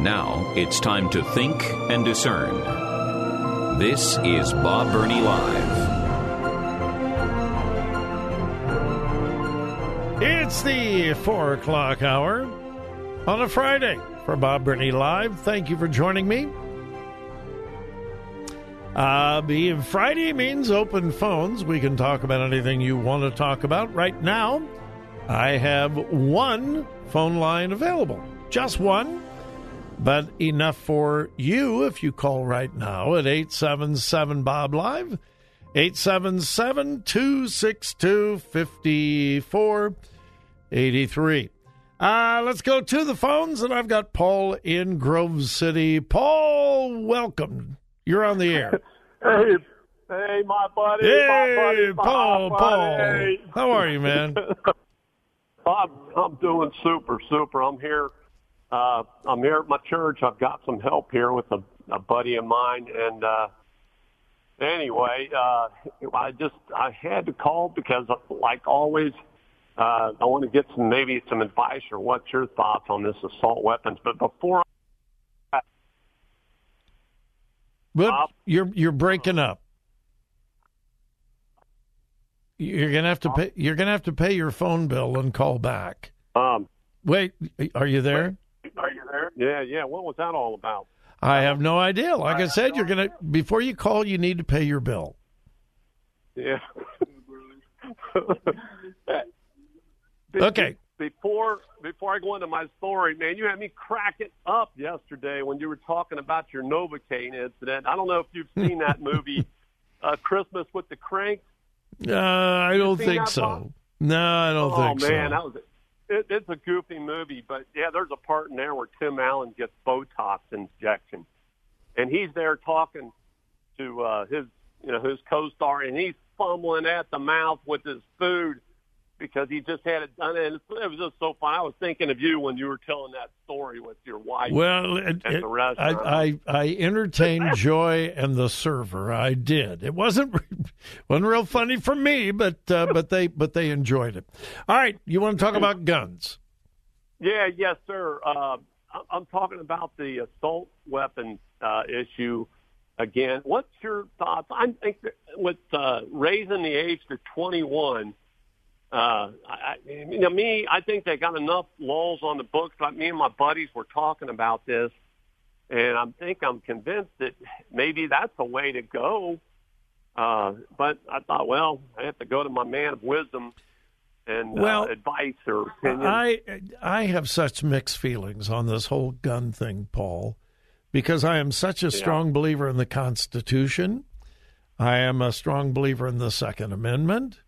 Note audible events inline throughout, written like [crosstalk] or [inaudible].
Now it's time to think and discern. This is Bob Burney Live. It's the four o'clock hour on a Friday for Bob Burney Live. Thank you for joining me. Uh, Friday means open phones. We can talk about anything you want to talk about. Right now, I have one phone line available. Just one, but enough for you if you call right now at 877 Bob Live. 877 262 5483. Uh, let's go to the phones, and I've got Paul in Grove City. Paul, welcome. You're on the air. [laughs] Hey, hey, my buddy. Hey, my buddy, Paul, my Paul. buddy. How are you, man? [laughs] I'm, I'm doing super, super. I'm here. Uh, I'm here at my church. I've got some help here with a, a buddy of mine, and uh, anyway, uh, I just I had to call because, like always, uh, I want to get some maybe some advice or what's your thoughts on this assault weapons. But before But Bob? you're you're breaking up. You're gonna have to pay. You're gonna have to pay your phone bill and call back. um, Wait, are you there? you there? Yeah, yeah. What was that all about? I have no idea. Like I said, you're gonna before you call, you need to pay your bill. Yeah. [laughs] Okay. Before before I go into my story, man, you had me cracking up yesterday when you were talking about your Novocaine incident. I don't know if you've seen that [laughs] movie, uh, Christmas with the Cranks. Uh, I don't think so. Bob? No, I don't oh think man, so. Oh man, that was it, it's a goofy movie, but yeah, there's a part in there where Tim Allen gets Botox injection, and he's there talking to uh, his you know his co-star, and he's fumbling at the mouth with his food because he just had it done, and it was just so fun. I was thinking of you when you were telling that story with your wife. Well, it, it-. I, I I entertained [laughs] Joy and the server. I did. It wasn't [laughs] wasn't real funny for me, but uh, [laughs] but they but they enjoyed it. All right, you want to talk about guns? Yeah, yes, sir. Uh, I'm talking about the assault weapon uh, issue again. What's your thoughts? I think with uh, raising the age to 21, uh, I, you know, me, I think they got enough laws on the books. Like me and my buddies were talking about this, and I think I'm convinced that maybe that's the way to go. Uh, but I thought, well, I have to go to my man of wisdom and Well, uh, advice or opinion. I I have such mixed feelings on this whole gun thing, Paul, because I am such a strong believer in the Constitution. I am a strong believer in the Second Amendment.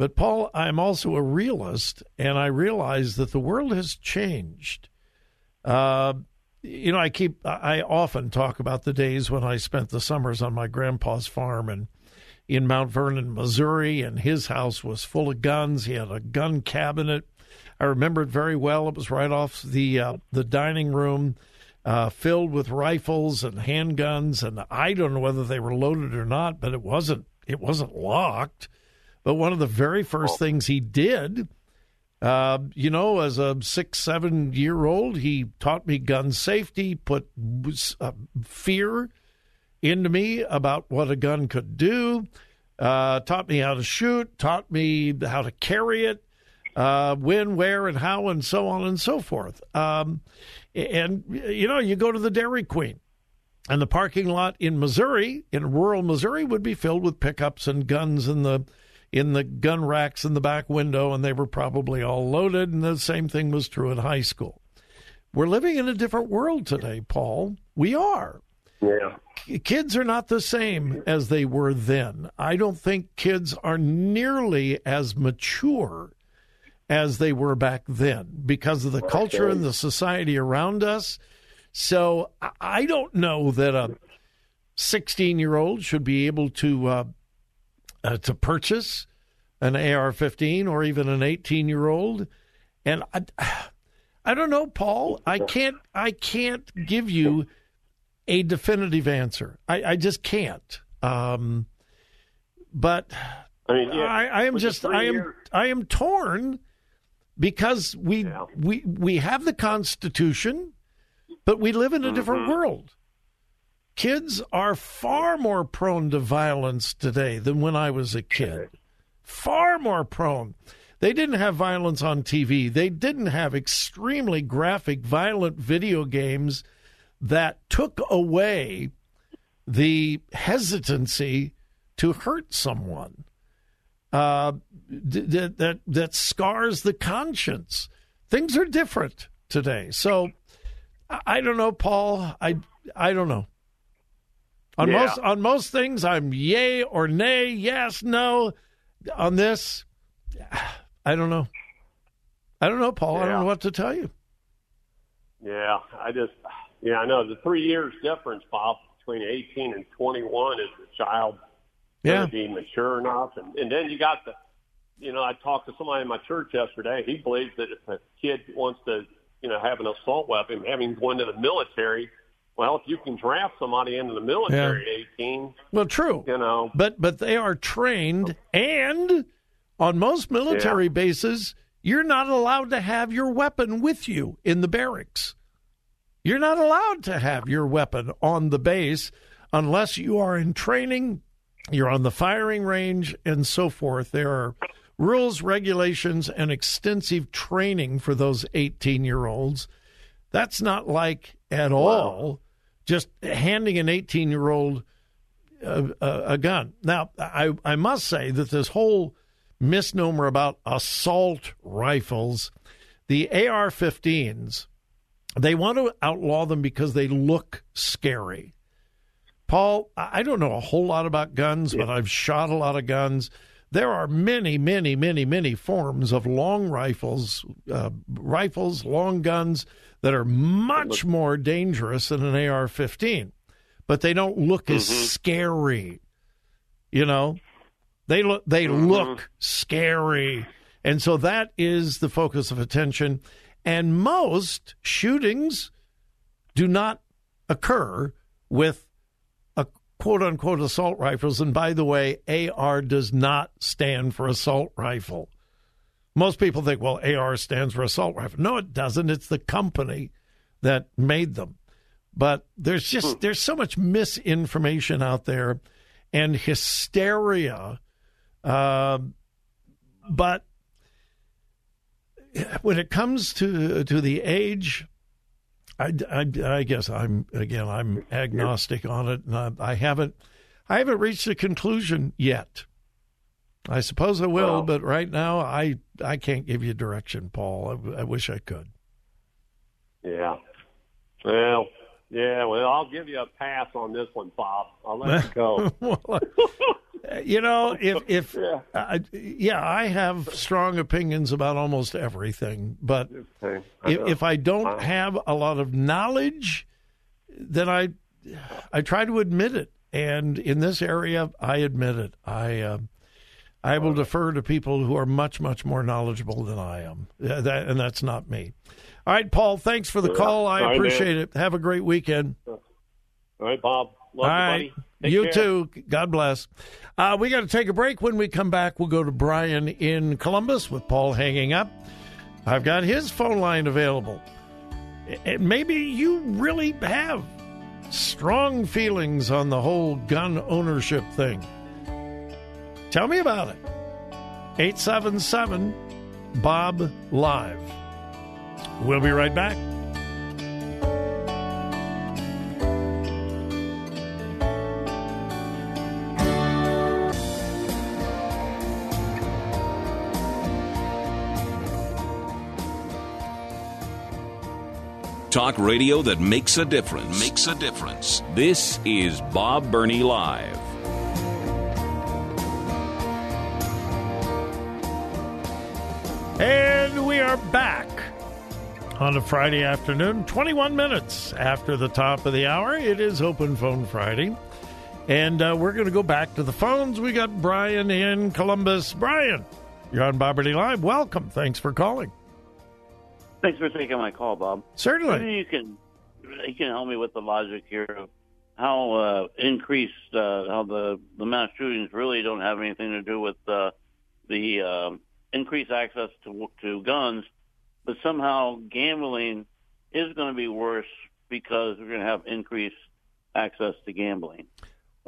But Paul, I'm also a realist, and I realize that the world has changed. Uh, you know, I keep I often talk about the days when I spent the summers on my grandpa's farm and in Mount Vernon, Missouri, and his house was full of guns. He had a gun cabinet. I remember it very well. It was right off the uh, the dining room, uh, filled with rifles and handguns, and I don't know whether they were loaded or not, but it wasn't it wasn't locked. But one of the very first things he did, uh, you know, as a six, seven year old, he taught me gun safety, put uh, fear into me about what a gun could do, uh, taught me how to shoot, taught me how to carry it, uh, when, where, and how, and so on and so forth. Um, and, you know, you go to the Dairy Queen. And the parking lot in Missouri, in rural Missouri, would be filled with pickups and guns and the in the gun racks in the back window, and they were probably all loaded. And the same thing was true at high school. We're living in a different world today, Paul. We are. yeah. Kids are not the same as they were then. I don't think kids are nearly as mature as they were back then because of the culture and the society around us. So I don't know that a 16 year old should be able to uh, uh, to purchase an AR-15 or even an 18 year old. And I, I don't know, Paul. I can't. I can't give you a definitive answer. I, I just can't. Um, but I, mean, yeah, I, I am just. I am. Years. I am torn because we yeah. we we have the Constitution, but we live in a mm-hmm. different world. Kids are far more prone to violence today than when I was a kid. Far more prone. They didn't have violence on TV. They didn't have extremely graphic, violent video games that took away the hesitancy to hurt someone. Uh, that that that scars the conscience. Things are different today. So I don't know, Paul. I I don't know. On yeah. most on most things, I'm yay or nay, yes, no. On this, I don't know. I don't know, Paul. Yeah. I don't know what to tell you. Yeah, I just, yeah, I know the three years difference, Bob, between 18 and 21 is the child yeah. be mature enough, and, and then you got the, you know, I talked to somebody in my church yesterday. He believes that if a kid wants to, you know, have an assault weapon, having going to the military, well, if you can draft somebody into the military yeah. at 18, well, true, you know, but but they are trained and on most military yeah. bases, you're not allowed to have your weapon with you in the barracks. You're not allowed to have your weapon on the base unless you are in training, you're on the firing range, and so forth. There are rules, regulations, and extensive training for those 18 year olds. That's not like at all just handing an 18 year old a, a, a, gun. Now, I, I must say that this whole misnomer about assault rifles. The AR 15s, they want to outlaw them because they look scary. Paul, I don't know a whole lot about guns, but I've shot a lot of guns. There are many, many, many, many forms of long rifles, uh, rifles, long guns that are much more dangerous than an AR 15, but they don't look mm-hmm. as scary. You know, they look they mm-hmm. look scary. And so that is the focus of attention. And most shootings do not occur with quote unquote assault rifles. And by the way, AR does not stand for assault rifle. Most people think, well, AR stands for assault rifle. No, it doesn't. It's the company that made them. But there's just hmm. there's so much misinformation out there and hysteria uh, but when it comes to to the age, I, I, I, guess I'm again I'm agnostic on it, and I, I, haven't I haven't reached a conclusion yet. I suppose I will, well, but right now I I can't give you direction, Paul. I, I wish I could. Yeah. Well, yeah. Well, I'll give you a pass on this one, Bob. I'll let you go. [laughs] well, you know, [laughs] if if yeah. Uh, yeah, I have strong opinions about almost everything, but okay. I if, if I don't have a lot of knowledge, then I I try to admit it. And in this area, I admit it. I uh, I will defer to people who are much much more knowledgeable than I am, that, and that's not me. All right, Paul. Thanks for the call. I appreciate it. Have a great weekend. All right, Bob. Love All right. You, you too. God bless. Uh, we got to take a break. When we come back, we'll go to Brian in Columbus with Paul hanging up. I've got his phone line available. And maybe you really have strong feelings on the whole gun ownership thing. Tell me about it. 877 Bob Live. We'll be right back. Talk radio that makes a difference. Makes a difference. This is Bob Burney Live. And we are back on a Friday afternoon, 21 minutes after the top of the hour. It is Open Phone Friday. And uh, we're going to go back to the phones. We got Brian in Columbus. Brian, you're on Bob Burney Live. Welcome. Thanks for calling. Thanks for taking my call, Bob. Certainly. Maybe you can you can help me with the logic here of how uh, increased uh, how the the mass shootings really don't have anything to do with uh, the uh, increased access to to guns, but somehow gambling is going to be worse because we're going to have increased access to gambling.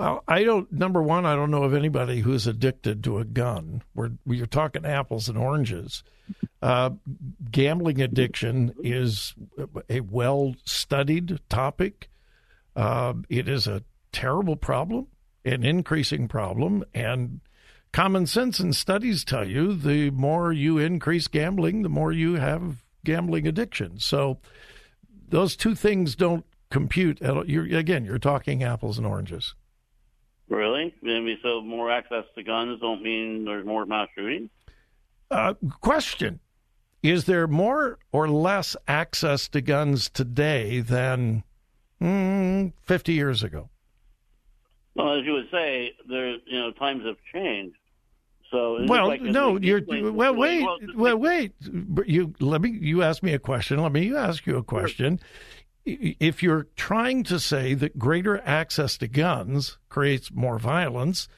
Well, I don't. Number one, I don't know of anybody who's addicted to a gun. We're we're talking apples and oranges. Uh, gambling addiction is a well studied topic. Uh, it is a terrible problem, an increasing problem, and common sense and studies tell you the more you increase gambling, the more you have gambling addiction. So those two things don't compute. You're, again, you're talking apples and oranges. Really? Maybe so more access to guns don't mean there's more mass shooting? Uh, question Is there more or less access to guns today than mm, 50 years ago? Well, as you would say, there you know times have changed. So well, like no, you're well. Wait, well, wait. You let me. You ask me a question. Let me ask you a question. Sure if you're trying to say that greater access to guns creates more violence,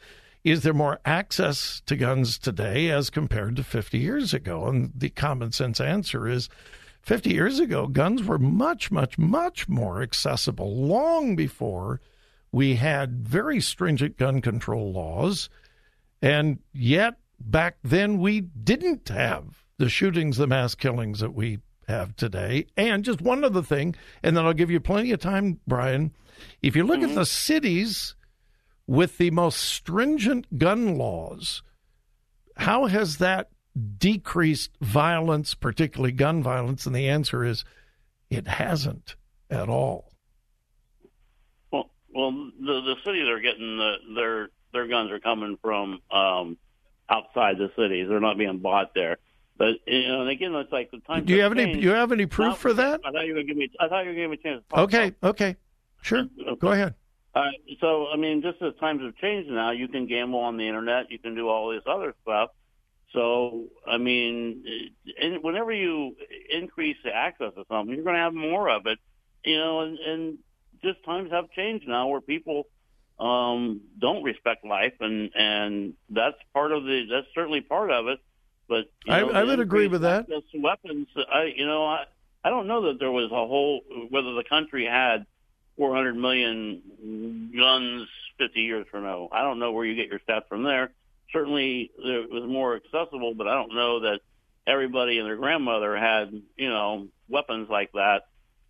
is there more access to guns today as compared to 50 years ago? And the common sense answer is 50 years ago, guns were much, much, much more accessible long before we had very stringent gun control laws. And yet, back then, we didn't have the shootings, the mass killings that we have today. And just one other thing, and then I'll give you plenty of time, Brian. If you look mm-hmm. at the cities with the most stringent gun laws, how has that decreased violence, particularly gun violence? And the answer is it hasn't at all. Well, well, the the cities are getting the, their their guns are coming from um, outside the cities. They're not being bought there. But you know, and again, it's like the time. Do you have any? Do you have any proof now, for that? I thought you were giving me. I thought you were giving me a chance. okay. Okay. Sure. Okay. Go ahead. Uh, so, I mean, just as times have changed now, you can gamble on the internet. You can do all this other stuff. So, I mean, and whenever you increase the access to something, you're going to have more of it. You know, and, and just times have changed now where people um, don't respect life, and and that's part of the. That's certainly part of it. But I, know, I would agree with that. Weapons, I you know I I don't know that there was a whole whether the country had 400 million guns 50 years from now. I don't know where you get your stats from there. Certainly, it was more accessible, but I don't know that everybody and their grandmother had you know weapons like that.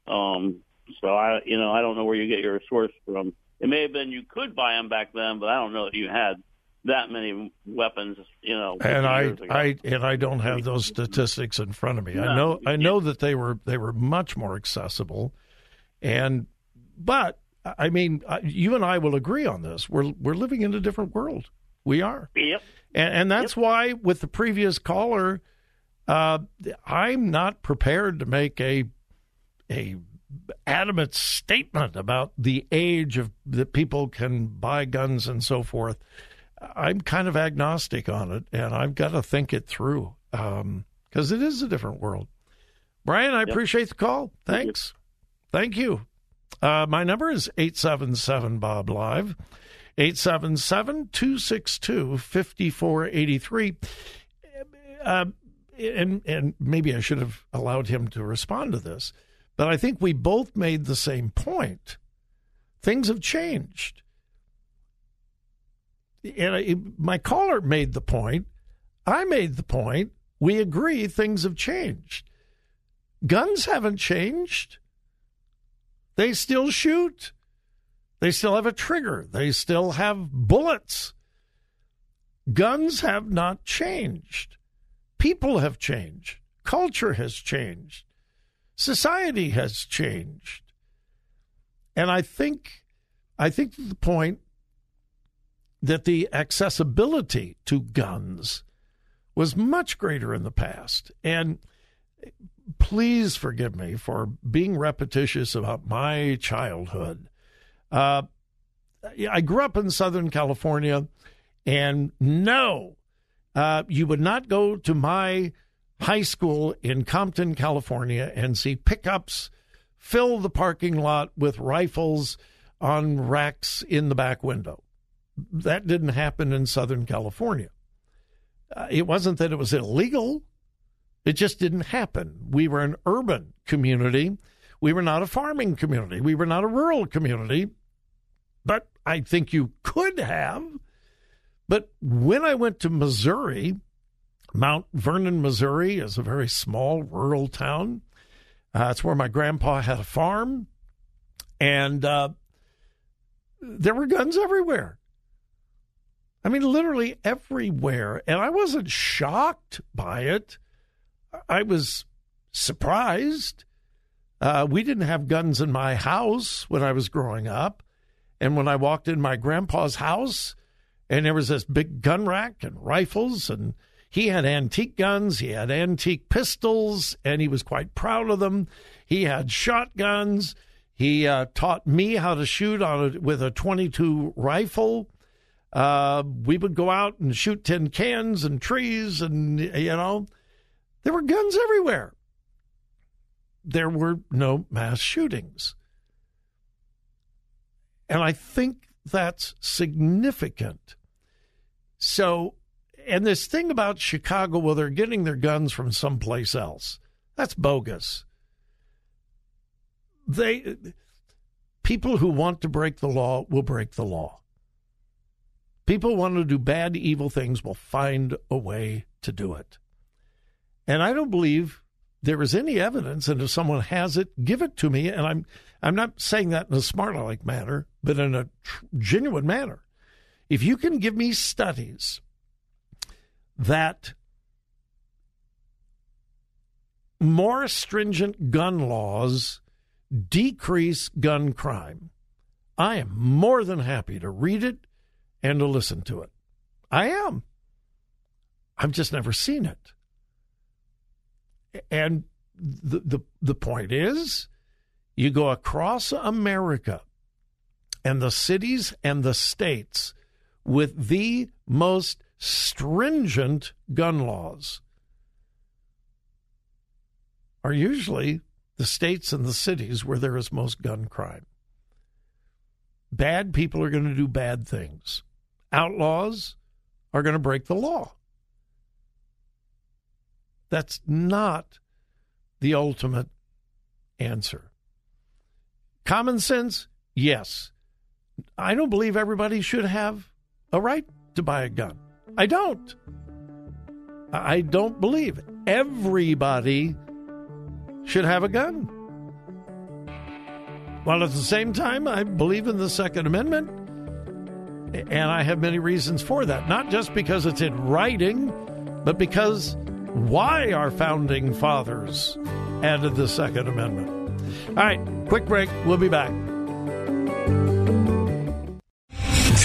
Um, so I you know I don't know where you get your source from. It may have been you could buy them back then, but I don't know that you had that many weapons, you know. And I, I, and I don't have those statistics in front of me. No, I know, I know that they were they were much more accessible, and but I mean, you and I will agree on this. We're we're living in a different world. We are. Yep. And, and that's yep. why, with the previous caller, uh, I'm not prepared to make a a adamant statement about the age of that people can buy guns and so forth. I'm kind of agnostic on it, and I've got to think it through because um, it is a different world. Brian, I yep. appreciate the call. Thanks. Thank you. Uh, my number is 877 Bob Live, 877 262 5483. Uh, and, and maybe I should have allowed him to respond to this, but I think we both made the same point. Things have changed and I, my caller made the point. I made the point. We agree things have changed. Guns haven't changed. They still shoot. They still have a trigger. They still have bullets. Guns have not changed. People have changed. Culture has changed. Society has changed. And I think I think the point that the accessibility to guns was much greater in the past. And please forgive me for being repetitious about my childhood. Uh, I grew up in Southern California, and no, uh, you would not go to my high school in Compton, California, and see pickups fill the parking lot with rifles on racks in the back window. That didn't happen in Southern California. Uh, it wasn't that it was illegal, it just didn't happen. We were an urban community. We were not a farming community. We were not a rural community. But I think you could have. But when I went to Missouri, Mount Vernon, Missouri is a very small rural town. Uh, it's where my grandpa had a farm. And uh, there were guns everywhere. I mean, literally everywhere. And I wasn't shocked by it. I was surprised. Uh, we didn't have guns in my house when I was growing up. And when I walked in my grandpa's house, and there was this big gun rack and rifles, and he had antique guns, he had antique pistols, and he was quite proud of them. He had shotguns. He uh, taught me how to shoot on a, with a 22 rifle. Uh, we would go out and shoot tin cans and trees, and you know, there were guns everywhere. There were no mass shootings. And I think that's significant. So, and this thing about Chicago, well, they're getting their guns from someplace else. That's bogus. They people who want to break the law will break the law. People want to do bad, evil things will find a way to do it. And I don't believe there is any evidence, and if someone has it, give it to me. And I'm I'm not saying that in a smart aleck manner, but in a tr- genuine manner. If you can give me studies that more stringent gun laws decrease gun crime, I am more than happy to read it and to listen to it. I am. I've just never seen it. And the, the, the point is, you go across America and the cities and the states with the most stringent gun laws are usually the states and the cities where there is most gun crime. Bad people are going to do bad things. Outlaws are going to break the law. That's not the ultimate answer. Common sense, yes. I don't believe everybody should have a right to buy a gun. I don't. I don't believe everybody should have a gun. While at the same time, I believe in the Second Amendment, and I have many reasons for that. Not just because it's in writing, but because why our founding fathers added the Second Amendment. All right, quick break. We'll be back.